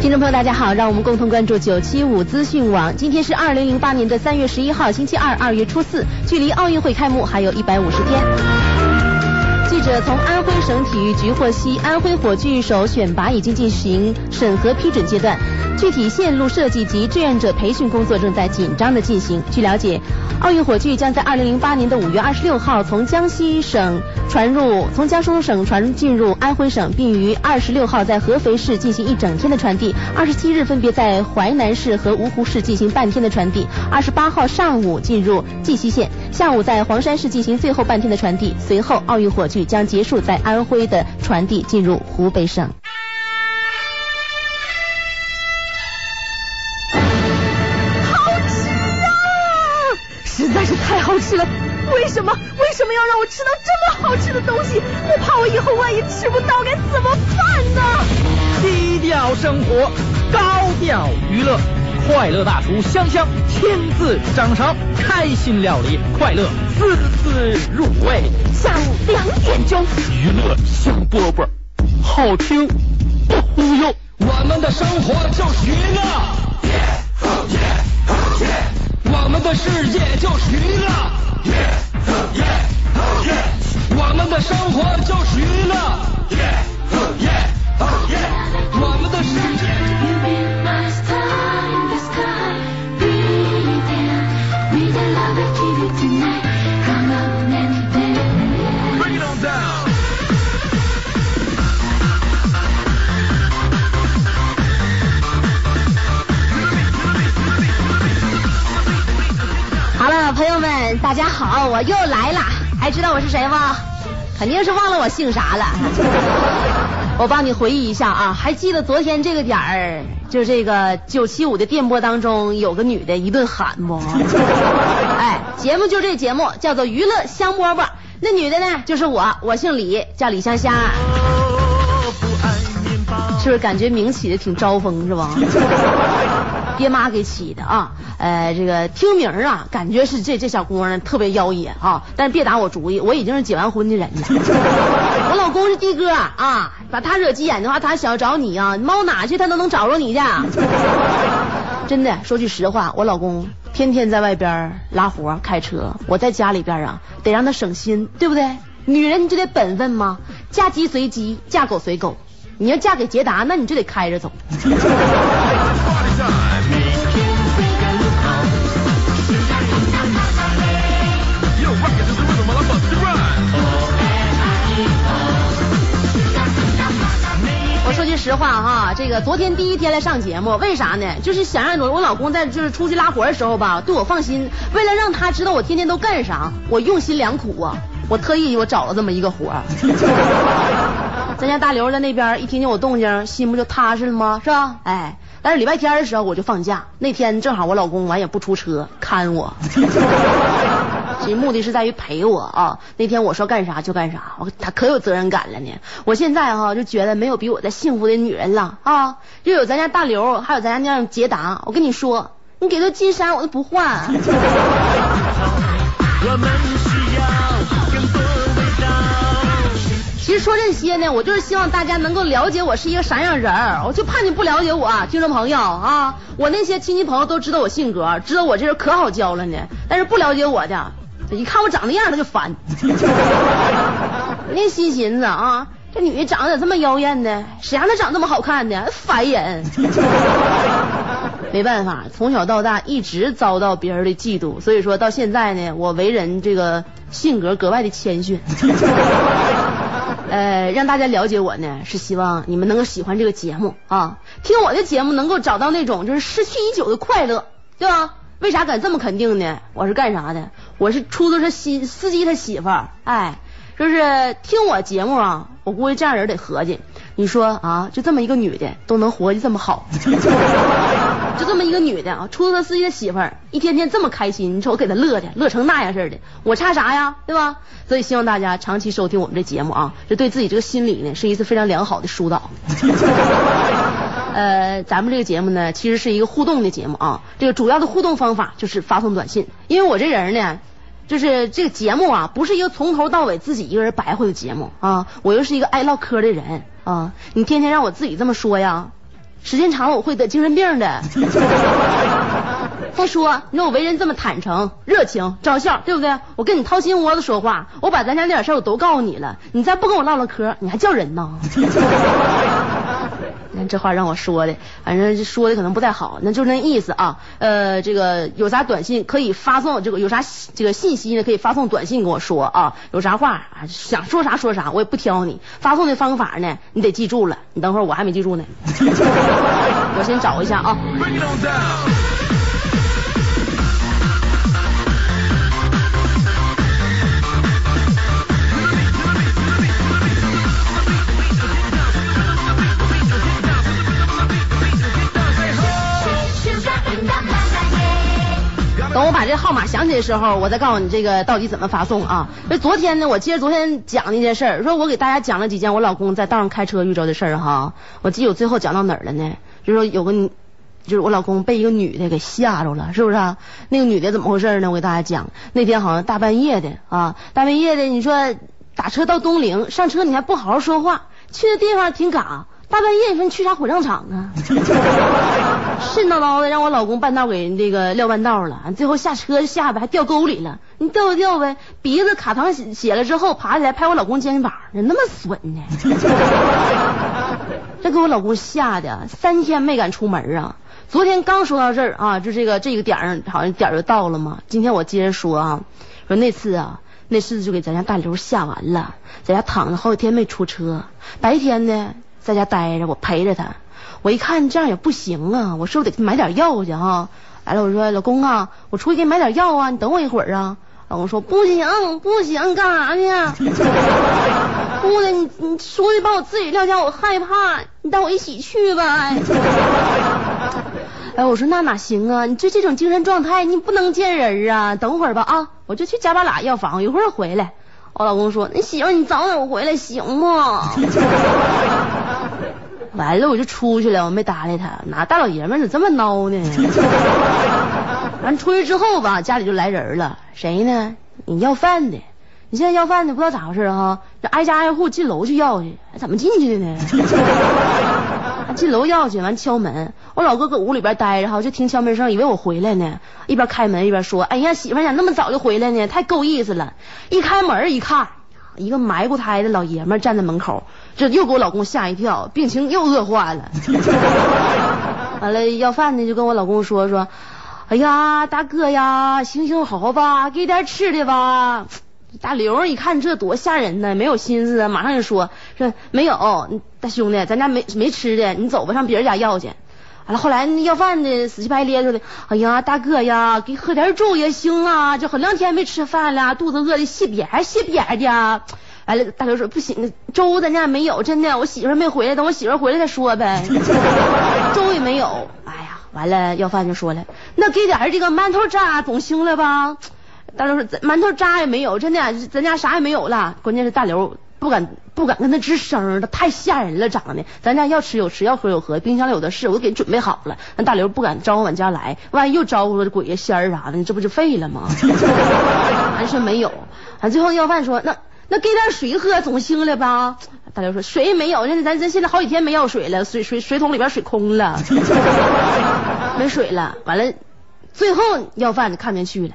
听众朋友，大家好，让我们共同关注九七五资讯网。今天是二零零八年的三月十一号，星期二，二月初四，距离奥运会开幕还有一百五十天。记者从安徽省体育局获悉，安徽火炬手选拔已经进行审核批准阶段，具体线路设计及志愿者培训工作正在紧张的进行。据了解，奥运火炬将在二零零八年的五月二十六号从江西省传入，从江苏省传进入安徽省，并于二十六号在合肥市进行一整天的传递，二十七日分别在淮南市和芜湖市进行半天的传递，二十八号上午进入绩溪县，下午在黄山市进行最后半天的传递，随后奥运火炬将结束在安徽的传递，进入湖北省。好吃啊！实在是太好吃了。为什么？为什么要让我吃到这么好吃的东西？我怕我以后万一吃不到该怎么办呢？低调生活，高调娱乐，快乐大厨香香亲自掌勺，开心料理，快乐丝丝入味。下午两点钟，娱乐香饽饽，好听不忽悠。我们的生活就是娱乐，我们的世界就是娱乐，我们的生活就是娱乐，大家好，我又来了，还知道我是谁吗？肯定是忘了我姓啥了。我帮你回忆一下啊，还记得昨天这个点儿，就这个九七五的电波当中有个女的一顿喊不？哎，节目就这节目叫做娱乐香饽饽，那女的呢就是我，我姓李，叫李香香。是不是感觉名起的挺招风是吧？爹妈给起的啊，呃，这个听名啊，感觉是这这小姑娘特别妖冶啊，但是别打我主意，我已经是结完婚的人了。我老公是的哥啊，把他惹急眼的话，他想要找你啊，猫哪去他都能找着你去。真的，说句实话，我老公天天在外边拉活开车，我在家里边啊，得让他省心，对不对？女人你就得本分嘛，嫁鸡随鸡，嫁狗随狗。你要嫁给捷达，那你就得开着走。实话哈，这个昨天第一天来上节目，为啥呢？就是想让我我老公在就是出去拉活的时候吧，对我放心。为了让他知道我天天都干啥，我用心良苦啊，我特意我找了这么一个活儿。咱家大刘在那边一听见我动静，心不就踏实了吗？是吧？哎，但是礼拜天的时候我就放假，那天正好我老公完也不出车看我，其实目的是在于陪我啊。那天我说干啥就干啥，我他可有责任感了呢。我现在哈、就觉得没有比我再幸福的女人了啊！又有咱家大刘，还有咱家那样捷达，我跟你说，你给他金山我都不换。我们需要更多味道。其实说这些呢，我就是希望大家能够了解我是一个啥样人儿。我就怕你不了解我，听众朋友啊，我那些亲戚朋友都知道我性格，知道我这人可好交了呢。但是不了解我的，一看我长那样他就烦。那心寻思啊，这女的长得咋这么妖艳呢？谁让她长这么好看呢？烦人。没办法，从小到大一直遭到别人的嫉妒，所以说到现在呢，我为人这个性格格外的谦逊。呃，让大家了解我呢，是希望你们能够喜欢这个节目啊，听我的节目能够找到那种就是失去已久的快乐，对吧？为啥敢这么肯定呢？我是干啥的？我是出租车司司机他媳妇儿，哎，就是听我节目啊，我估计这样人得合计，你说啊，就这么一个女的都能活得这么好，就这么一个女的啊，出租车司机的媳妇儿，一天天这么开心，你瞅我给她乐的，乐成那样似的，我差啥呀，对吧？所以希望大家长期收听我们这节目啊，这对自己这个心理呢是一次非常良好的疏导。呃，咱们这个节目呢，其实是一个互动的节目啊。这个主要的互动方法就是发送短信，因为我这人呢，就是这个节目啊，不是一个从头到尾自己一个人白活的节目啊。我又是一个爱唠嗑的人啊，你天天让我自己这么说呀，时间长了我会得精神病的。再说，你说我为人这么坦诚、热情、招笑，对不对？我跟你掏心窝子说话，我把咱家那点事儿我都告诉你了，你再不跟我唠唠嗑，你还叫人呢？那这话让我说的，反正说的可能不太好，那就那意思啊。呃，这个有啥短信可以发送，这个有啥这个信息呢，可以发送短信跟我说啊。有啥话啊，想说啥说啥，我也不挑你。发送的方法呢，你得记住了。你等会儿我还没记住呢，我先找一下啊。等我把这号码想起的时候，我再告诉你这个到底怎么发送啊。那昨天呢，我接着昨天讲那件事儿，说我给大家讲了几件我老公在道上开车遇着的事儿哈。我记得我最后讲到哪儿了呢？就是说有个，就是我老公被一个女的给吓着了，是不是、啊？那个女的怎么回事呢？我给大家讲，那天好像大半夜的啊，大半夜的，你说打车到东陵，上车你还不好好说话，去的地方挺嘎。大半夜你说你去啥火葬场啊？神叨叨的让我老公半道给那个撂半道了，最后下车就下呗还掉沟里了。你掉就掉呗，鼻子卡糖血血了之后爬起来拍我老公肩膀，人那么损呢？这给我老公吓的三天没敢出门啊。昨天刚说到这儿啊，就这个这个点儿好像点儿就到了嘛。今天我接着说啊，说那次啊，那次就给咱家大刘吓完了，在家躺着好几天没出车，白天呢在家待着，我陪着他。我一看这样也不行啊，我说我得买点药去哈。完了我说老公啊，我出去给你买点药啊，你等我一会儿啊。老公说不行不行，干啥去？不的，你你出去把我自己撂家，我害怕，你带我一起去吧。哎，我说那哪行啊？你就这种精神状态，你不能见人啊。等会儿吧啊，我就去加巴拉药房，一会儿回来。我老公说，那媳妇你早点回来行吗？完了我就出去了，我没搭理他。哪大老爷们儿咋这么孬呢？完出去之后吧，家里就来人了，谁呢？你要饭的。你现在要饭的不知道咋回事哈，这挨家挨户进楼去要去，哎怎么进去的呢？进楼要去，完敲门，我老哥搁屋里边待着哈，就听敲门声，以为我回来呢，一边开门一边说：“哎呀，媳妇咋那么早就回来呢？太够意思了！”一开门一看，一个埋骨胎的老爷们站在门口，这又给我老公吓一跳，病情又恶化了。完了要饭的就跟我老公说说：“哎呀，大哥呀，行行好吧，给点吃的吧。”大刘一看这多吓人呢，没有心思，马上就说说没有，大兄弟，咱家没没吃的，你走吧，上别人家要去。完了，后来那要饭的死乞白咧说的，哎呀，大哥呀，给喝点粥也行啊，这很两天没吃饭了，肚子饿的稀瘪稀瘪的。完了，大刘说不行，粥咱家没有，真的，我媳妇没回来，等我媳妇回来再说呗。粥也没有，哎呀，完了，要饭就说了，那给点这个馒头渣总行了吧？大刘说：“馒头渣也没有，真的，咱家啥也没有了。关键是大刘不敢不敢跟他吱声，他太吓人了，长得。咱家要吃有吃，要喝有喝，冰箱里有的是，我都给你准备好了。那大刘不敢招呼俺家来，万一又招呼了鬼呀仙儿啥的，你这不就废了吗？俺说没有，俺最后要饭说那那给点水喝总行了吧？大刘说水没有，那咱咱现在好几天没要水了，水水水桶里边水空了，没水了。完了，最后要饭的看不下去了。”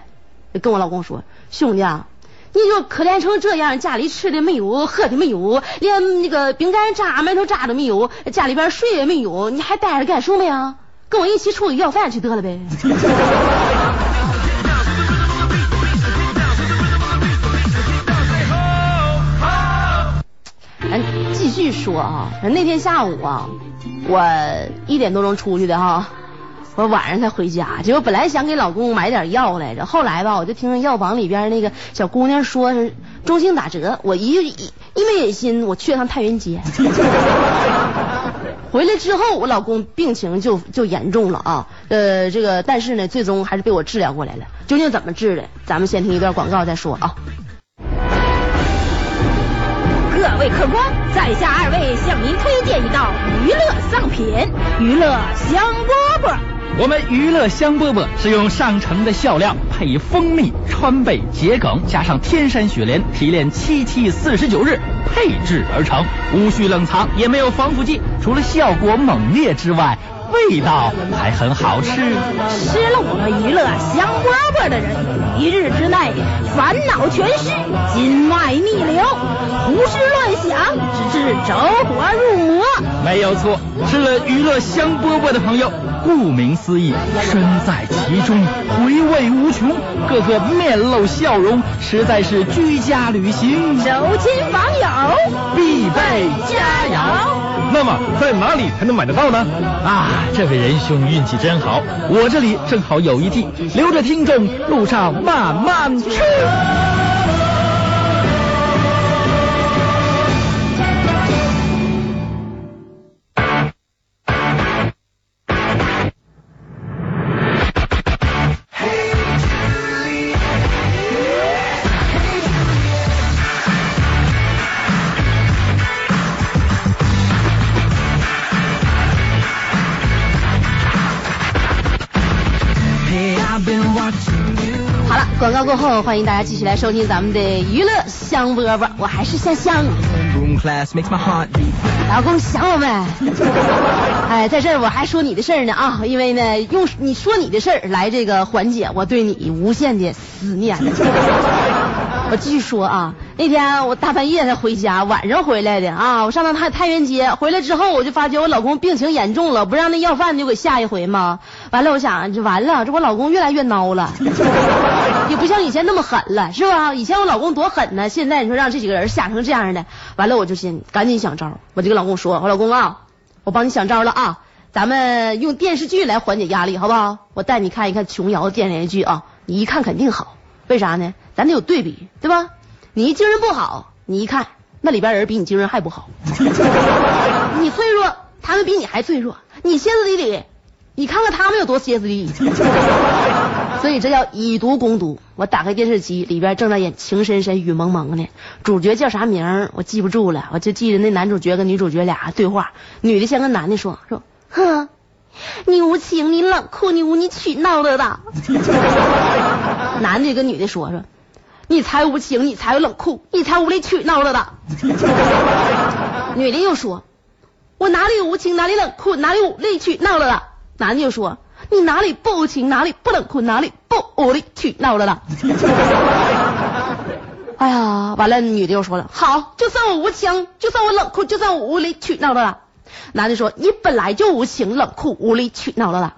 跟我老公说，兄弟啊，你就可怜成这样，家里吃的没有，喝的没有，连那个饼干渣、馒头渣都没有，家里边水也没有，你还待着干什么呀？跟我一起出去要饭去得了呗。咱 继续说啊，那天下午啊，我一点多钟出去的哈。我晚上才回家，结果本来想给老公买点药来着，后来吧，我就听着药房里边那个小姑娘说是中性打折，我一一一没忍心，我去了趟太原街。回来之后，我老公病情就就严重了啊，呃，这个但是呢，最终还是被我治疗过来了。究竟怎么治的？咱们先听一段广告再说啊。各位客官，在下二位向您推荐一道娱乐上品——娱乐香饽饽。我们娱乐香饽饽是用上乘的笑料配以蜂蜜、川贝、桔梗，加上天山雪莲，提炼七七四十九日配制而成，无需冷藏，也没有防腐剂，除了效果猛烈之外，味道还很好吃。吃了我们娱乐香饽饽的人，一日之内烦恼全失，筋脉逆流，胡思乱想，直至走火入魔。没有错，吃了娱乐香饽饽的朋友，顾名思义，身在其中，回味无穷，个个面露笑容，实在是居家旅行走亲访友，必备佳肴。那么在哪里才能买得到呢？啊，这位仁兄运气真好，我这里正好有一屉，留着听众路上慢慢吃。过后，欢迎大家继续来收听咱们的娱乐香饽饽，我还是香香。老公想我没？哎，在这儿我还说你的事儿呢啊，因为呢，用你说你的事儿来这个缓解我对你无限的思念。我继续说啊，那天我大半夜才回家，晚上回来的啊，我上到太太原街，回来之后我就发觉我老公病情严重了，不让那要饭就给下一回吗？完了，我想这完了，这我老公越来越孬了，也不像以前那么狠了，是吧？以前我老公多狠呢，现在你说让这几个人吓成这样的，完了我就先赶紧想招，我就跟老公说，我老公啊，我帮你想招了啊，咱们用电视剧来缓解压力，好不好？我带你看一看琼瑶的电视剧啊，你一看肯定好，为啥呢？咱得有对比，对吧？你一精神不好，你一看那里边人比你精神还不好，你脆弱，他们比你还脆弱，你歇斯底里，你看看他们有多歇斯底里。所以这叫以毒攻毒。我打开电视机，里边正在演《情深深雨蒙蒙》呢，主角叫啥名儿我记不住了，我就记得那男主角跟女主角俩对话，女的先跟男的说说，哼，你无情，你冷酷，你无理取闹的。男的跟女的说说，你才无情，你才冷酷，你才无理取闹了的。女的又说，我哪里无情，哪里冷酷，哪里无理取闹了的？男的又说，你哪里不无情，哪里不冷酷，哪里不无理取闹了啦？哎呀，完了，女的又说了，好，就算我无情，就算我冷酷，就算我无理取闹了啦。男的说，你本来就无情、冷酷、无理取闹了啦。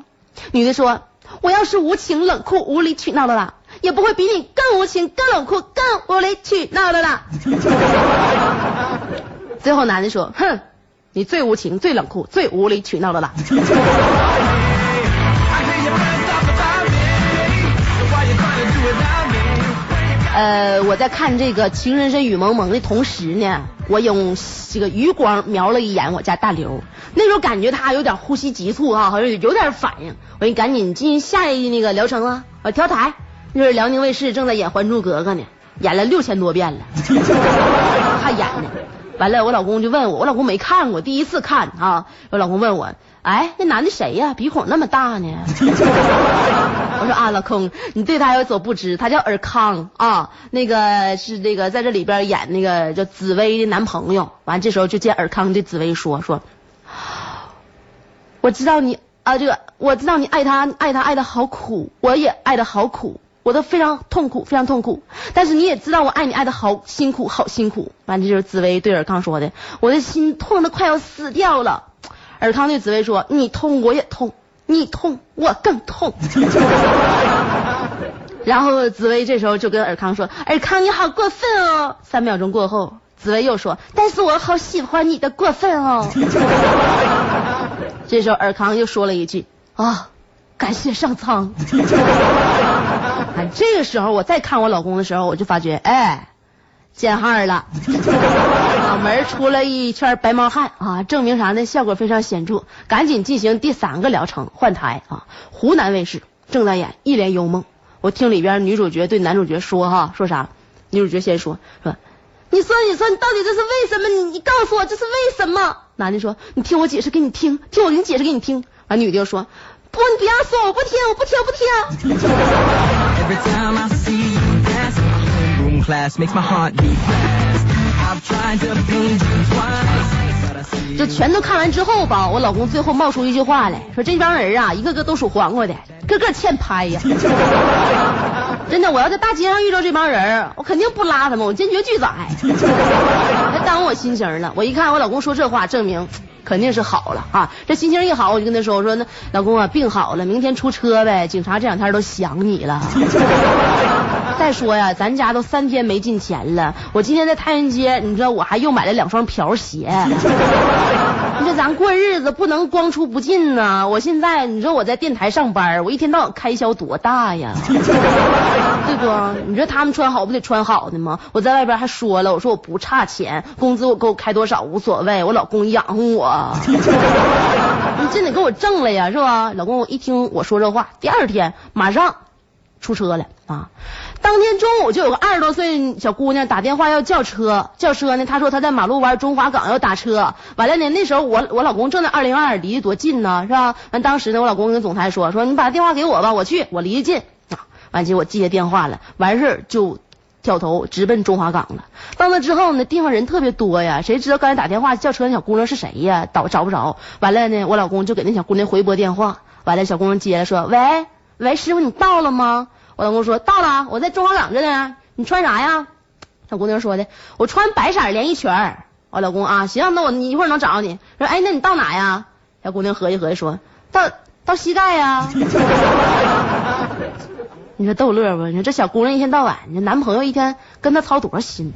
女的说，我要是无情、冷酷、无理取闹了啦，也不会比你更无情、更冷酷、更无理取闹了啦。最后男的说，哼，你最无情、最冷酷、最无理取闹了啦。呃，我在看这个《情深深雨蒙蒙》的同时呢，我用这个余光瞄了一眼我家大刘，那时候感觉他有点呼吸急促啊，好像有点反应，我就赶紧进下一那个疗程啊，我调台。那是辽宁卫视正在演《还珠格格》呢，演了六千多遍了，还演呢。完了，我老公就问我，我老公没看过，第一次看啊。我老公问我，哎，那男的谁呀？鼻孔那么大呢？我说啊，老公，你对他有所不知，他叫尔康啊，那个是那个在这里边演那个叫紫薇的男朋友。完，这时候就见尔康对紫薇说说，我知道你啊，这个我知道你爱他，爱他爱的好苦，我也爱的好苦。我都非常痛苦，非常痛苦。但是你也知道我爱你爱的好辛苦，好辛苦。完，这就是紫薇对尔康说的，我的心痛的快要死掉了。尔康对紫薇说，你痛我也痛，你痛我更痛。然后紫薇这时候就跟尔康说，尔康你好过分哦。三秒钟过后，紫薇又说，但是我好喜欢你的过分哦。这时候尔康又说了一句，啊，感谢上苍。啊，这个时候我再看我老公的时候，我就发觉，哎，见号了，脑门出了一圈白毛汗啊，证明啥呢？效果非常显著，赶紧进行第三个疗程，换台啊。湖南卫视正在演《一帘幽梦》，我听里边女主角对男主角说哈，说啥？女主角先说说，你说你说你到底这是为什么？你你告诉我这是为什么？男的说，你听我解释给你听，听我给你解释给你听。完，女的又说。不，你不要说，我不听，我不听，我不听。Class, makes my heart beat fast. I've tried to paint you twice, but I see 这全都看完之后吧，我老公最后冒出一句话来说：“这帮人啊，一个个都属黄瓜的，个个欠拍呀。”真的，我要在大街上遇到这帮人，我肯定不拉他们，我坚决拒载。还耽误我心情了。我一看我老公说这话，证明肯定是好了啊。这心情一好，我就跟他说：“我说那老公啊，病好了，明天出车呗。警察这两天都想你了。再说呀，咱家都三天没进钱了。我今天在太原街，你知道我还又买了两双瓢鞋。你说咱过日子不能光出不进呐、我现在你说我在电台上班，我一天到晚开销多大呀？对不？你说他们穿好不得穿好的吗？我在外边还说了，我说我不差钱，工资我给我开多少无所谓，我老公养活我。你真得给我挣了呀，是吧？老公一听我说这话，第二天马上出车了啊！当天中午就有个二十多岁小姑娘打电话要叫车，叫车呢，她说她在马路湾中华港要打车，完了呢，那时候我我老公正在二零二，离得多近呢，是吧？完当时呢，我老公跟总裁说说你把电话给我吧，我去，我离得近啊。完结果接电话了，完事儿就掉头直奔中华港了。到那之后呢，地方人特别多呀，谁知道刚才打电话叫车那小姑娘是谁呀？找找不着。完了呢，我老公就给那小姑娘回拨电话，完了小姑娘接了说：“喂喂，师傅你到了吗？”我老公说：“到了，我在中华港这呢。你穿啥呀？”小姑娘说的：“我穿白色连衣裙。”我老公啊，行，那我一会儿能找你。说：“哎，那你到哪呀？”小姑娘合计合计说：“到到膝盖呀。”你说逗乐不？你说这小姑娘一天到晚，你男朋友一天跟她操多少心？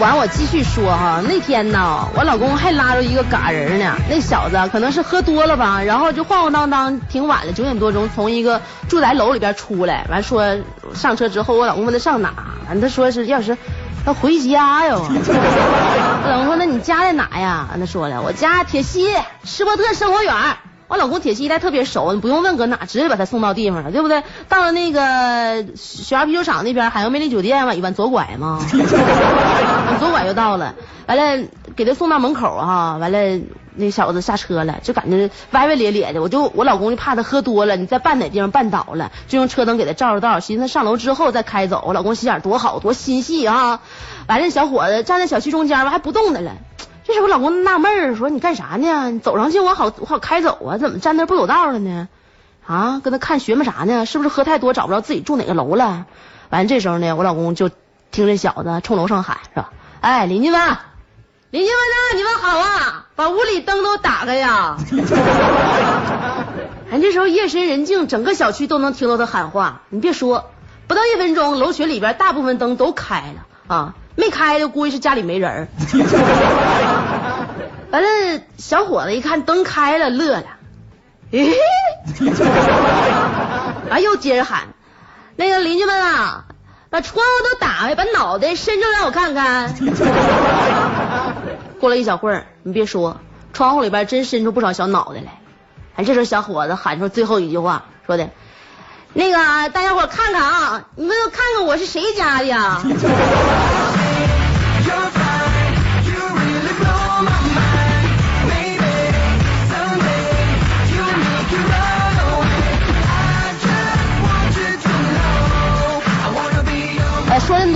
完，我继续说哈，那天呢，我老公还拉着一个嘎人呢，那小子可能是喝多了吧，然后就晃晃荡荡，挺晚了，九点多钟从一个住宅楼里边出来，完说上车之后，我老公问他上哪，完他说是要是要回家哟。我老公说那你家在哪呀？完他说了，我家铁西施伯特生活园儿。我老公铁西一带特别熟，你不用问搁哪，直接把他送到地方了，对不对？到了那个雪花啤酒厂那边，海洋魅力酒店往往左拐嘛，往左拐就到了。完了给他送到门口哈、完了那小子下车了，就感觉歪歪咧咧的。我就我老公就怕他喝多了，你在绊哪地方绊倒了，就用车灯给他照着道，寻思上楼之后再开走。我老公心眼多好，多心细啊。完了小伙子站在小区中间吧，还不动弹了。这时候我老公纳闷儿说：“你干啥呢？你走上去我好我好开走啊，怎么站那不走道了呢？啊，搁那看学么啥呢？是不是喝太多找不着自己住哪个楼了？”完这时候呢，我老公就听这小子冲楼上喊是吧？哎，邻居们，邻居们呢？你们好啊！把屋里灯都打开呀！哎这时候夜深人静，整个小区都能听到他喊话。你别说，不到一分钟，楼群里边大部分灯都开了啊，没开的估计是家里没人儿。完了，小伙子一看灯开了，乐了，咦，完又接着喊，那个邻居们啊，把窗户都打开，把脑袋伸出来让我看看。过了一小会儿，你别说，窗户里边真伸出不少小脑袋来。哎，这时候小伙子喊出最后一句话，说的，那个大家伙看看啊，你们都看看我是谁家的呀？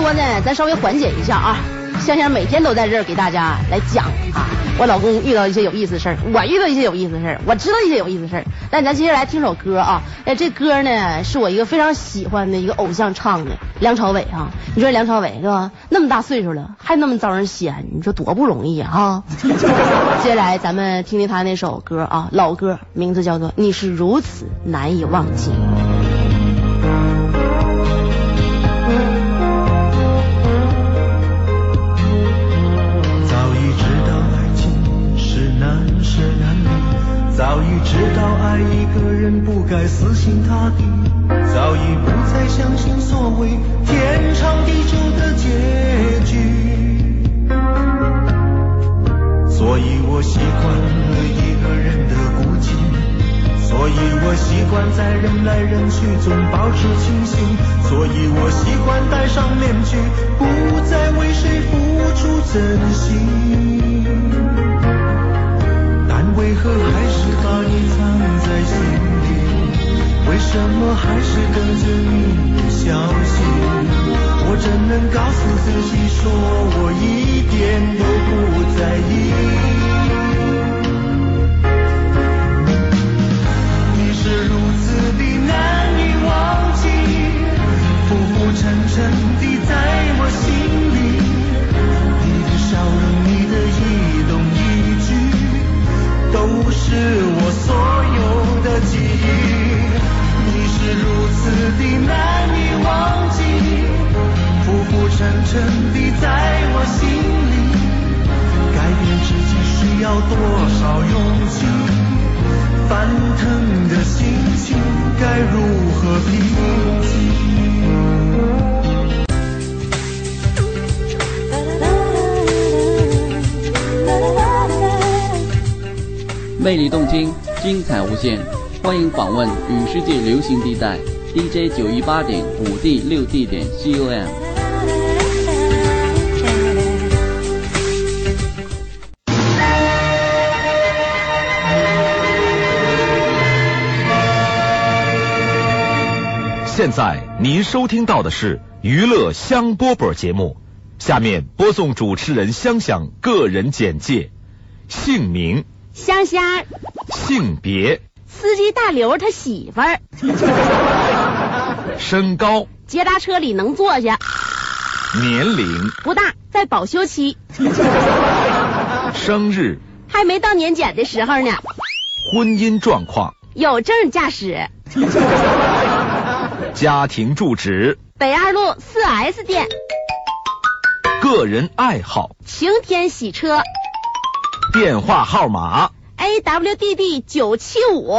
说呢，咱稍微缓解一下啊。香香每天都在这儿给大家来讲啊，我老公遇到一些有意思的事儿，我遇到一些有意思的事儿，我知道一些有意思的事儿。那咱接下来听首歌啊，哎，这歌呢是我一个非常喜欢的一个偶像唱的，梁朝伟啊。你说梁朝伟是吧？那么大岁数了，还那么招人稀罕，你说多不容易啊！哈。接下来咱们听听他那首歌啊，老歌，名字叫做《你是如此难以忘记》。早已知道爱，一个人不该死心塌地，早已不再相信所谓天长地久的结局。所以我习惯了一个人的孤寂，所以我习惯在人来人去中保持清醒，所以我习惯戴上面具，不再为谁付出真心。为何还是把你藏在心里？为什么还是等着你的消息？我怎能告诉自己说我一点都欢迎访问与世界流行地带 DJ 九一八点五 D 六 D 点 COM。现在您收听到的是娱乐香饽饽节目，下面播送主持人香香个人简介：姓名、香香，性别、司机大刘他媳妇儿，身高、捷达车里能坐下，年龄、不大，在保修期，生日、还没到年检的时候呢，婚姻状况、有证驾驶，家庭住址、北二路四 S 店，个人爱好、晴天洗车电话号码、，AWDD 九七五，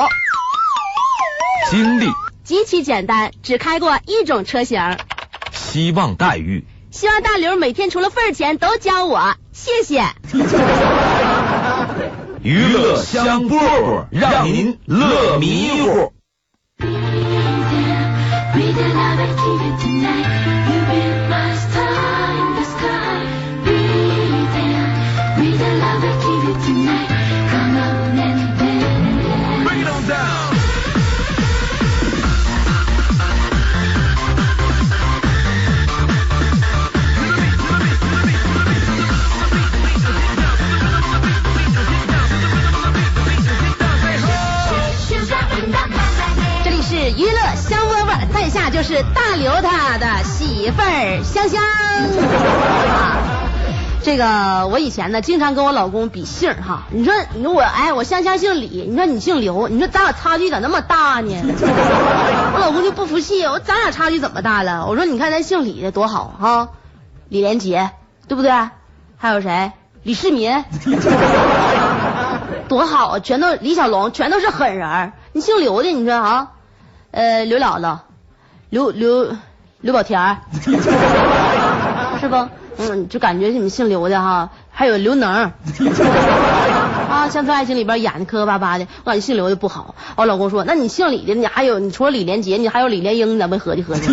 经历、极其简单，只开过一种车型，希望待遇。希望大刘每天除了份儿钱都教我，谢谢。娱乐香饽饽，让您乐迷糊。是大刘他的媳妇儿香香。这个我以前呢，经常跟我老公比姓哈。你说，你说我哎，我香香姓李，你说你姓刘，你说咱俩差距咋那么大呢？我老公就不服气，我咱俩差距怎么大了？我说你看咱姓李的多好哈，李连杰，对不对？还有谁？李世民。多好啊！全都李小龙，全都是狠人。你姓刘的，你说啊？呃，刘姥姥，刘刘刘宝田，是不？嗯，就感觉你们姓刘的哈，还有刘能 啊，《乡村爱情》里边演的磕磕巴巴的，我感觉姓刘的不好。我老公说，那你姓李的，你还有你除了李连杰，你还有李连英，咱们合计合计。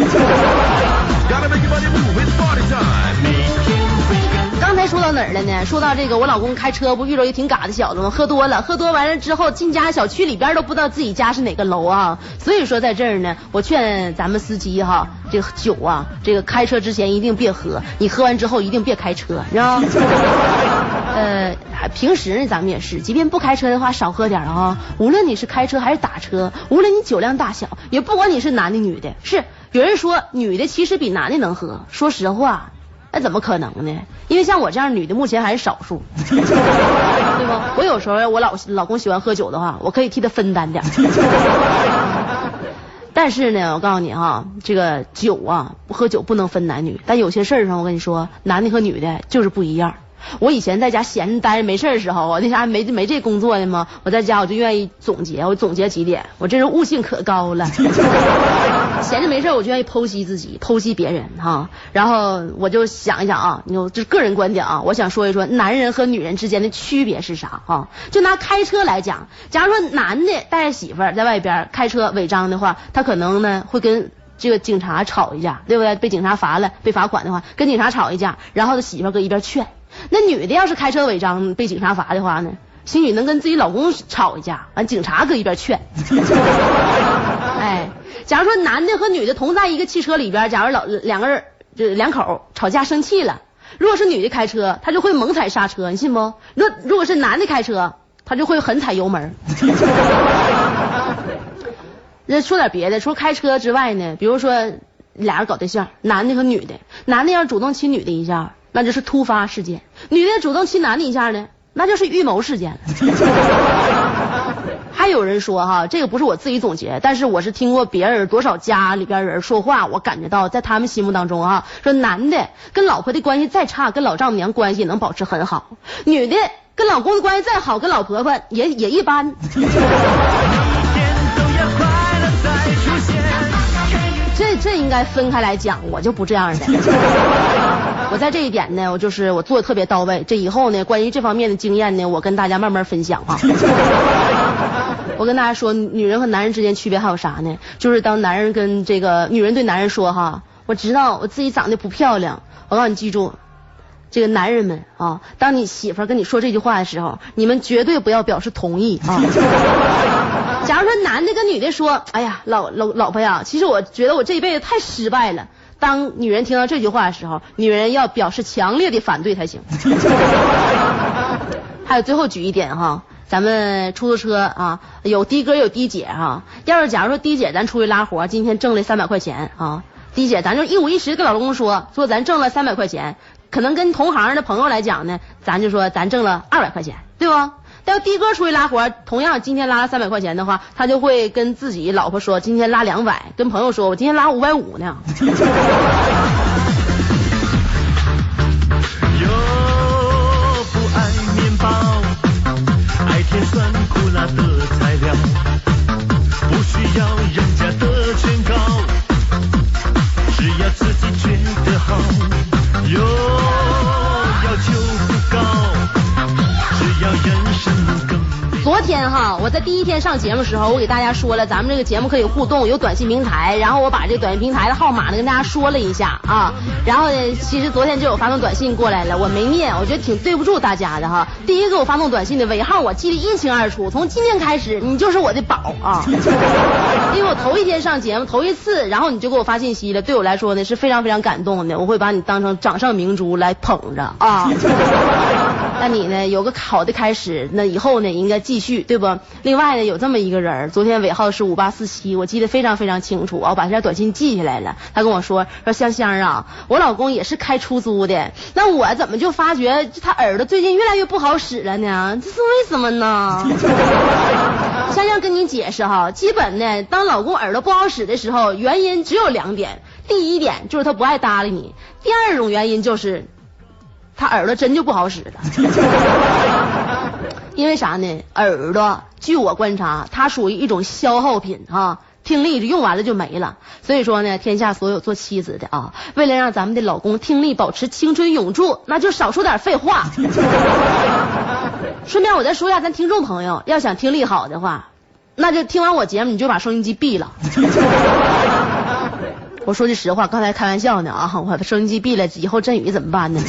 才说到哪儿了呢？说到这个，我老公开车不遇到一挺嘎的小子吗？喝多了，喝多完了之后进家小区里边都不知道自己家是哪个楼啊。所以说在这儿呢，我劝咱们司机哈，这个酒啊，这个开车之前一定别喝，你喝完之后一定别开车，你知道吗？呃，平时呢，咱们也是，即便不开车的话，少喝点啊。无论你是开车还是打车，无论你酒量大小，也不管你是男的女的，是有人说女的其实比男的能喝，说实话。那怎么可能呢？因为像我这样女的，目前还是少数，对吗？我有时候我老老公喜欢喝酒的话，我可以替他分担点。但是呢，我告诉你哈，这个酒啊，不喝酒不能分男女。但有些事儿上，我跟你说，男的和女的就是不一样。我以前在家闲着待着没事的时候，我那啥没没这工作的吗？我在家我就愿意总结，我总结几点，我这人悟性可高了。闲着没事我就愿意剖析自己，剖析别人哈。然后我就想一想啊，你这是个人观点啊，我想说一说男人和女人之间的区别是啥哈？就拿开车来讲，假如说男的带着媳妇儿在外边开车违章的话，他可能呢会跟这个警察吵一架，对不对？被警察罚了，被罚款的话，跟警察吵一架，然后他媳妇搁一边劝。那女的要是开车违章被警察罚的话呢，兴许能跟自己老公吵一架，完警察搁一边劝。假如说男的和女的同在一个汽车里边，假如老两个人这两口吵架生气了，如果是女的开车，她就会猛踩刹车，你信不？如如果是男的开车，他就会狠踩油门。那说点别的，除开车之外呢，比如说俩人搞对象，男的和女的，男的要主动亲女的一下，那就是突发事件；女的主动亲男的一下呢，那就是预谋事件。还有人说哈，这个不是我自己总结，但是我是听过别人多少家里边人说话，我感觉到在他们心目当中啊，说男的跟老婆的关系再差，跟老丈母娘关系能保持很好；女的跟老公的关系再好，跟老婆婆也也一般。这这应该分开来讲，我就不这样的。我在这一点呢，我就是我做的特别到位。这以后呢，关于这方面的经验呢，我跟大家慢慢分享啊。我跟大家说，女人和男人之间区别还有啥呢？就是当男人跟这个女人对男人说哈，我知道我自己长得不漂亮，我告诉你记住，这个男人们啊，当你媳妇跟你说这句话的时候，你们绝对不要表示同意啊。假如说男的跟女的说，哎呀，老老老婆呀，其实我觉得我这一辈子太失败了。当女人听到这句话的时候，女人要表示强烈的反对才行。还有最后举一点哈，咱们出租车啊，有的哥有的姐哈。要是假如说的姐咱出去拉活，今天挣了三百块钱啊，的姐咱就一五一十跟老公说，说咱挣了三百块钱，可能跟同行的朋友来讲呢，咱就说咱挣了二百块钱，对不？但要的哥出去拉活，同样今天拉了三百块钱的话，他就会跟自己老婆说今天拉两百，跟朋友说我今天拉五百五呢。要人家的劝告，只要自己觉得好。天哈，我在第一天上节目时候，我给大家说了，咱们这个节目可以互动，有短信平台，然后我把这短信平台的号码呢跟大家说了一下啊。然后呢，其实昨天就有发送短信过来了，我没念，我觉得挺对不住大家的哈。第一个给我发送短信的尾号我记得一清二楚，从今天开始你就是我的宝啊，因为我头一天上节目，头一次，然后你就给我发信息了，对我来说呢是非常非常感动的，我会把你当成掌上明珠来捧着啊。那你呢有个好的开始，那以后呢应该继续，对不？另外呢有这么一个人，昨天尾号是五八四七，我记得非常非常清楚啊，我把这条短信记下来了。他跟我说说香香啊，我老公也是开出租的，那我怎么就发觉他耳朵最近越来越不好使了呢？这是为什么呢？香香跟你解释哈，基本呢，当老公耳朵不好使的时候，原因只有两点，第一点就是他不爱搭理你，第二种原因就是。他耳朵真就不好使了，因为啥呢？耳朵，据我观察，它属于一种消耗品啊，听力用完了就没了。所以说呢，天下所有做妻子的啊，为了让咱们的老公听力保持青春永驻，那就少说点废话。顺便我再说一下，咱听众朋友要想听力好的话，那就听完我节目你就把收音机闭了。我说句实话，刚才开玩笑呢啊，我把收音机闭了，以后振宇怎么办呢？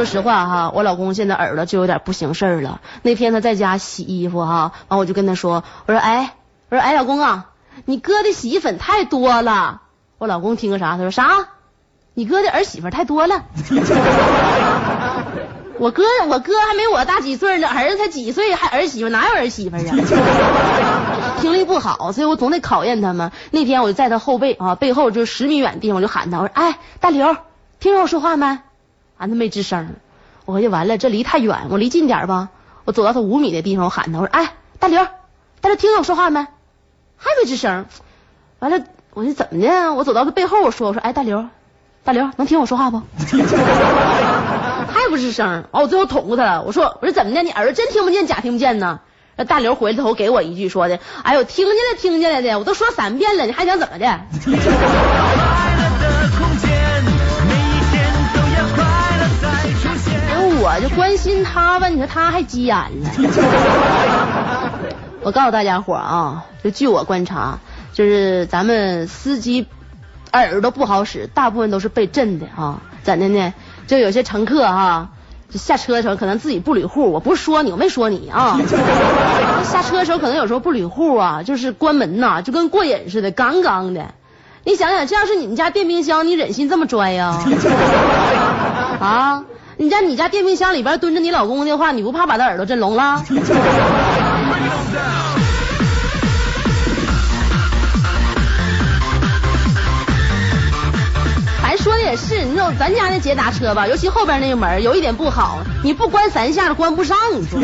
说实话哈，我老公现在耳朵就有点不行事儿了。那天他在家洗衣服哈，完我就跟他说，我说哎，我说哎老公啊，你搁的洗衣粉太多了。我老公听个啥？他说啥？你哥的儿媳妇太多了。我哥我哥还没我大几岁呢，儿子才几岁，还儿媳妇哪有儿媳妇啊？听力不好，所以我总得考验他们。那天我就在他后背啊背后就十米远的地方，我就喊他，我说哎大刘，听着我说话没？啊他没吱声。我合计完了，这离太远，我离近点吧。我走到他五米的地方，我喊他，我说哎大刘，大刘听着我说话没？还没吱声。完了，我说怎么的？我走到他背后，我说我说哎大刘，大刘能听我说话不？还不吱声。完我最后捅过他了，我说我说怎么的？你耳朵真听不见假听不见呢？那大刘回头给我一句说的，哎呦，听见了听见了的，我都说三遍了，你还想怎么？的 我就关心他吧，你说他还急眼了。我告诉大家伙啊，就据我观察，就是咱们司机耳朵不好使，大部分都是被震的啊。怎的呢？就有些乘客哈、就下车的时候可能自己不捋户，我不是说你，我没说你啊。下车的时候可能有时候不捋户啊，就是关门呐、就跟过瘾似的，杠杠的。你想想，这要是你们家电冰箱，你忍心这么拽呀？啊，你在你家电冰箱里边蹲着你老公的话，你不怕把他耳朵震聋了？咱说的也是，你说咱家那捷达车吧，尤其后边那个门有一点不好，你不关三下子关不上。你说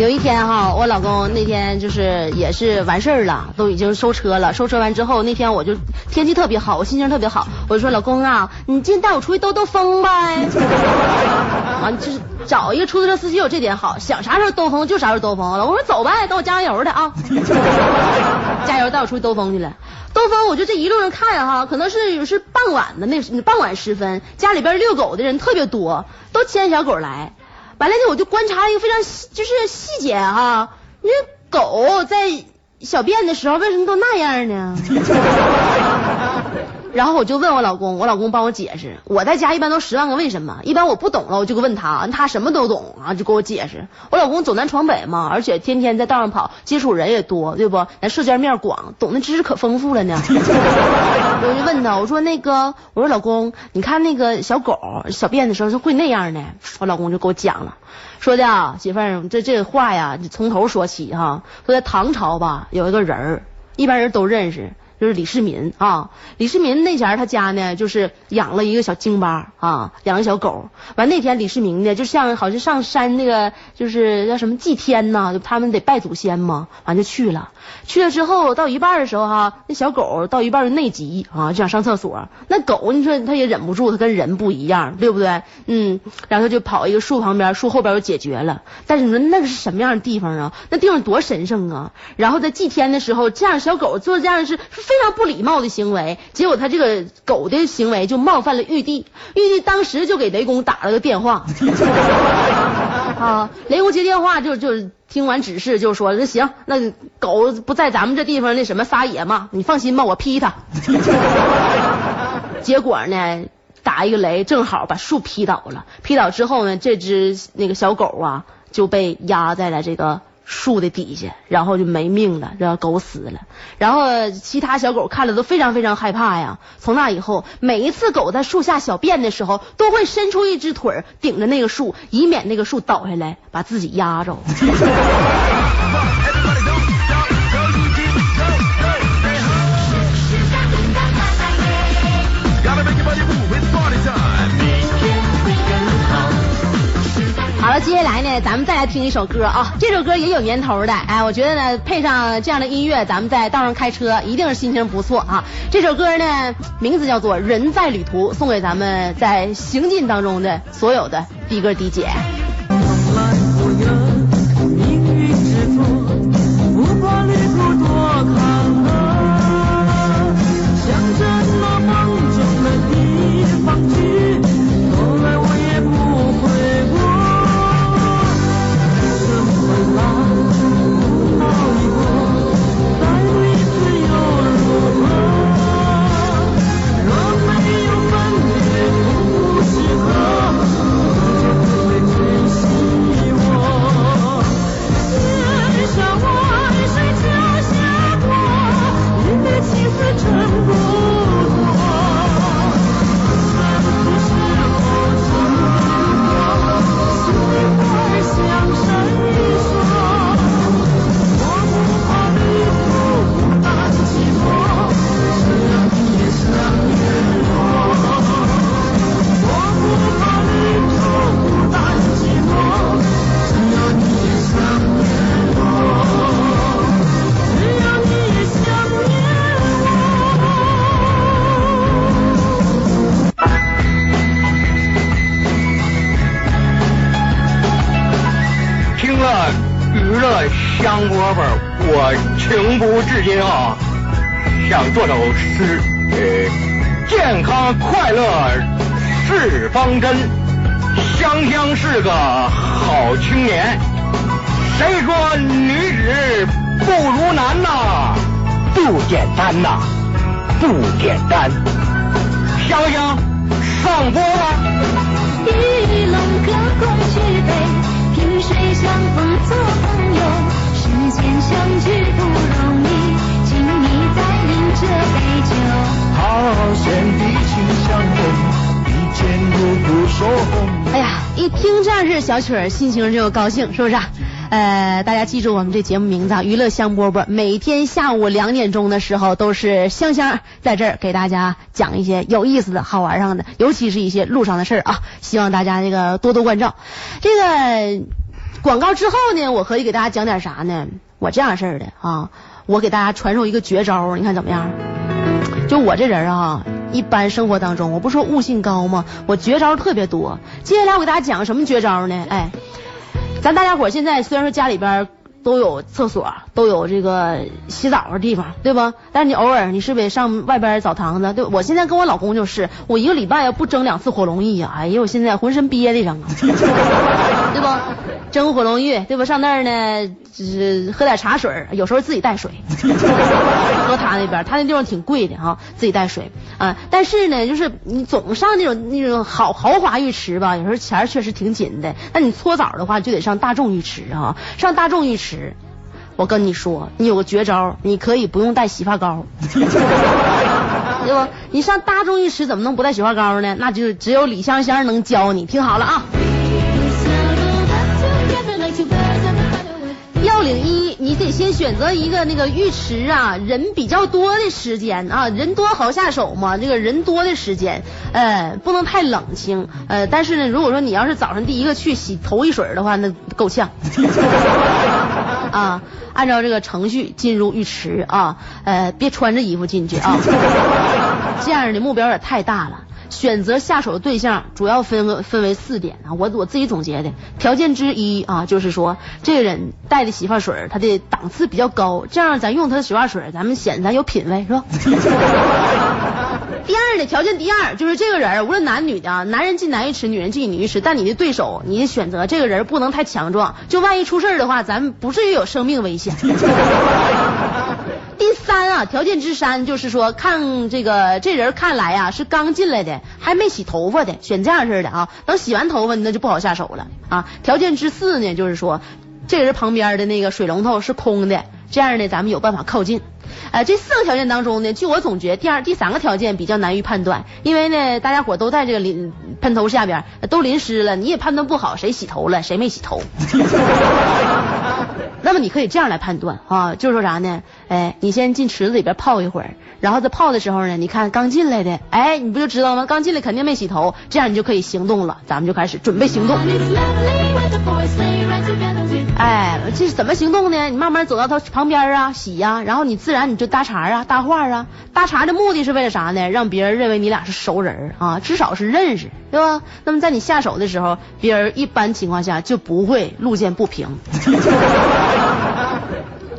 有一天哈，我老公那天就是也是完事儿了，都已经收车了。收车完之后，那天我就天气特别好，我心情特别好，我就说老公啊，你今天带我出去兜兜风呗。啊，就是找一个出租车司机有这点好，想啥时候兜风就啥时候兜风。老公说走呗，等我加完油的啊。加油带我出去兜风去了。兜风，我就这一路上看哈，可能是是傍晚的那傍晚时分，家里边遛狗的人特别多，都牵小狗来。完了呢，我就观察一个非常细就是细节哈，那狗在小便的时候为什么都那样呢？然后我就问我老公，我老公帮我解释。我在家一般都十万个为什么，一般我不懂了我就问他，他什么都懂啊，就给我解释。我老公走南闯北嘛，而且天天在道上跑，接触人也多，对不？咱社交面广，懂的知识可丰富了呢。我就问他，我说那个，我说老公，你看那个小狗小便的时候是会那样的。我老公就给我讲了，说的啊，媳妇儿，这这话呀，你从头说起哈。说在唐朝吧，有一个人儿，一般人都认识。就是李世民啊，李世民那前儿他家呢，就是养了一个小京巴啊，养个小狗。完那天李世民呢，就像好像上山那个，就是叫什么祭天呐，他们得拜祖先嘛，完就去了。去了之后到一半的时候哈，那小狗到一半就内急啊，就想上厕所。那狗你说它也忍不住，它跟人不一样，对不对？嗯，然后就跑一个树旁边，树后边就解决了。但是你说那个是什么样的地方啊？那地方多神圣啊！然后在祭天的时候，这样小狗做这样是非常不礼貌的行为，结果他这个狗的行为就冒犯了玉帝，玉帝当时就给雷公打了个电话。啊，雷公接电话就就听完指示就说那行，那狗不在咱们这地方那什么撒野嘛，你放心吧，我劈它。结果呢，打一个雷，正好把树劈倒了。劈倒之后呢，这只那个小狗啊就被压在了这个树的底下，然后就没命了，然后狗死了。然后其他小狗看了都非常非常害怕呀。从那以后，每一次狗在树下小便的时候，都会伸出一只腿顶着那个树，以免那个树倒下来把自己压着。接下来呢，咱们再来听一首歌啊，这首歌也有年头的，哎，我觉得呢，配上这样的音乐，咱们在道上开车一定是心情不错啊。这首歌呢，名字叫做《人在旅途》，送给咱们在行进当中的所有的的哥的姐。是，呃，健康快乐是方针，香香是个好青年。谁说女子不如男呐？不简单呐，不简单。香香，上播了。一龙隔空举杯，萍水相逢做朋这小曲儿，心情就高兴，是不是啊？呃，大家记住我们这节目名字啊，娱乐香饽饽。每天下午两点钟的时候，都是香香在这儿给大家讲一些有意思的好玩上的，尤其是一些路上的事儿啊。希望大家这个多多关照。这个广告之后呢，我可以给大家讲点啥呢？我这样式儿的啊，我给大家传授一个绝招，你看怎么样？就我这人啊，一般生活当中，我不说悟性高吗？我绝招特别多。接下来我给大家讲什么绝招呢？哎，咱大家伙现在虽然说家里边都有厕所，都有这个洗澡的地方，对吧？但是你偶尔你是不是得上外边澡堂子？对，我现在跟我老公就是，我一个礼拜要不蒸两次火龙浴呀，哎呀，我现在浑身憋得慌啊，对不？蒸火龙浴，对吧？上那儿呢，就是喝点茶水，有时候自己带水，喝他那边，他那地方挺贵的哈，自己带水啊。但是呢，就是你总上那种那种豪豪华浴池吧，有时候钱确实挺紧的。那你搓澡的话，就得上大众浴池啊。上大众浴池，我跟你说，你有个绝招，你可以不用带洗发膏。对不？你上大众浴池怎么能不带洗发膏呢？那就只有李香香能教你。听好了啊！要领一，你得先选择一个那个浴池啊，人比较多的时间啊，人多好下手嘛。这个人多的时间，呃，不能太冷清，呃，但是呢，如果说你要是早上第一个去洗头一水的话，那够呛。啊，按照这个程序进入浴池啊，呃，别穿着衣服进去啊，这样的目标也太大了。选择下手的对象主要分分为四点啊，我我自己总结的条件之一啊，就是说这个人带的洗发水他的档次比较高，这样咱用他的洗发水，咱们显得咱有品位是吧？第二呢，条件第二就是这个人无论男女的，男人进男浴池，女人进女浴池，但你的对手，你的选择这个人不能太强壮，就万一出事的话，咱们不至于有生命危险。三啊，条件之三就是说，看这个这人看来啊是刚进来的，还没洗头发的，选这样式的啊。等洗完头发，那就不好下手了啊。条件之四呢，就是说这人旁边的那个水龙头是空的，这样呢咱们有办法靠近。呃，这四个条件当中呢，据我总结，第二、第三个条件比较难于判断，因为呢大家伙都在这个淋喷头下边都淋湿了，你也判断不好谁洗头了，谁没洗头。那么你可以这样来判断啊，就是说啥呢？哎，你先进池子里边泡一会儿，然后在泡的时候呢，你看刚进来的，哎，你不就知道吗？刚进来肯定没洗头，这样你就可以行动了。咱们就开始准备行动。哎，这是怎么行动呢？你慢慢走到他旁边啊，洗呀、然后你自然你就搭茬啊，搭话啊。搭茬的目的是为了啥呢？让别人认为你俩是熟人啊，至少是认识，对吧？那么在你下手的时候，别人一般情况下就不会路见不平。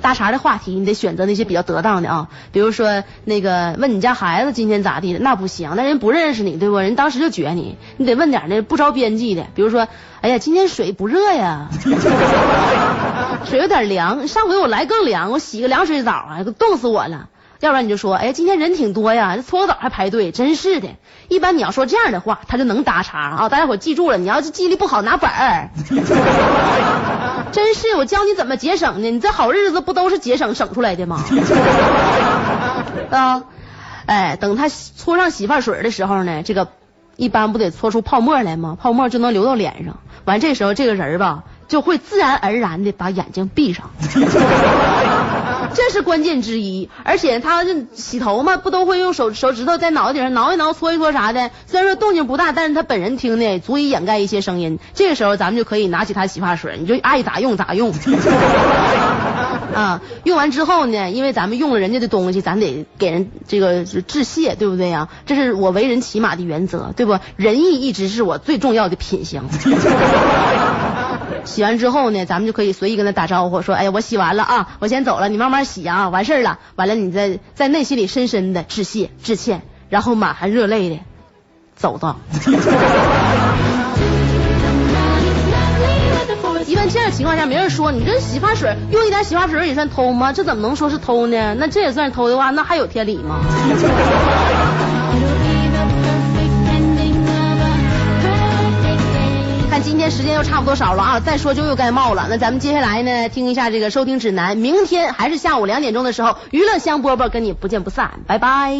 搭茬的话题，你得选择那些比较得当的啊，比如说那个问你家孩子今天咋地，那不行，那人不认识你，对不？人当时就撅你，你得问点那不着边际的，比如说，哎呀，今天水不热呀，水有点凉，上回我来更凉，我洗个凉水澡啊，都冻死我了。要不然你就说，哎呀，今天人挺多呀，这搓个澡还排队，真是的。一般你要说这样的话，他就能搭茬啊。大家伙记住了，你要是记忆力不好，拿本儿。真是，我教你怎么节省呢？你这好日子不都是节省省出来的吗？啊，哎，等他搓上洗发水的时候呢，这个一般不得搓出泡沫来吗？泡沫就能流到脸上。完，这时候这个人吧，就会自然而然的把眼睛闭上。这是关键之一，而且他洗头嘛，不都会用手手指头在脑袋顶上挠一挠、搓一搓啥的。虽然说动静不大，但是他本人听的足以掩盖一些声音。这个时候咱们就可以拿起他洗发水，你就爱咋用咋用。啊，用完之后呢，因为咱们用了人家的东西，咱得给人这个致谢，对不对呀？这是我为人起码的原则，对不？仁义一直是我最重要的品行。洗完之后呢，咱们就可以随意跟他打招呼，说，哎呀，我洗完了啊，我先走了，你慢慢洗啊，完事儿了，完了你再在内心里深深的致谢致歉，然后满含热泪的走到。一般这样情况下，没人说你这洗发水用一点洗发水也算偷吗？这怎么能说是偷呢？那这也算偷的话，那还有天理吗？时间又差不多少了啊，再说就又该冒了。那咱们接下来呢，听一下这个收听指南。明天还是下午两点钟的时候，娱乐香饽饽跟你不见不散，拜拜。